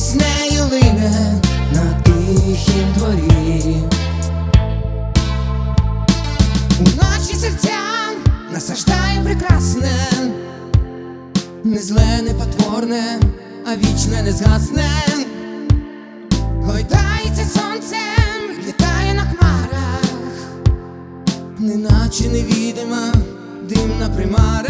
з нею вийде на тихім дворі. Уночі серця насаждає прекрасне, не зле, не потворне, а вічне не згасне. Гойдається сонцем, літає на хмарах, неначе невідима димна примара.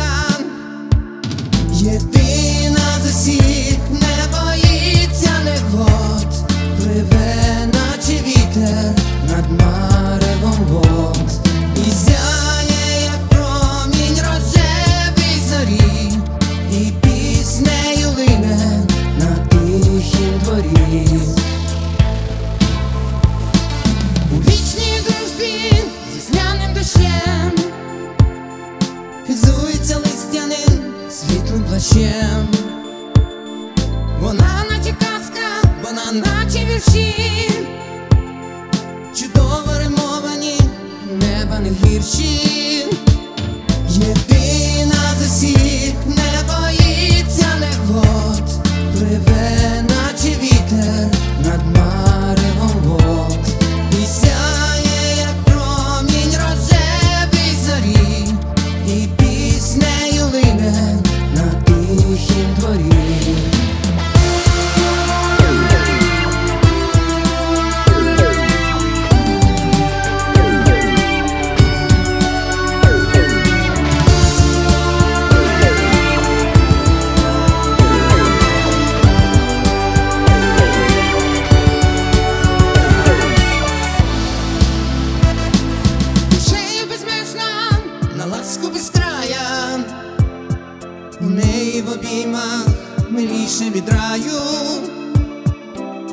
хмарах, миліше від раю,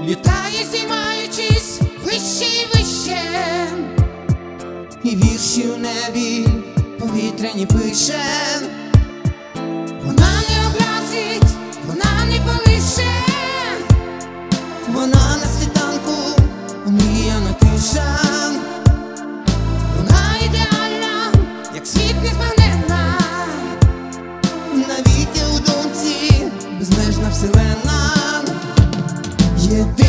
літає, зіймаючись вище і вище, і вірші в небі повітряні пише. siete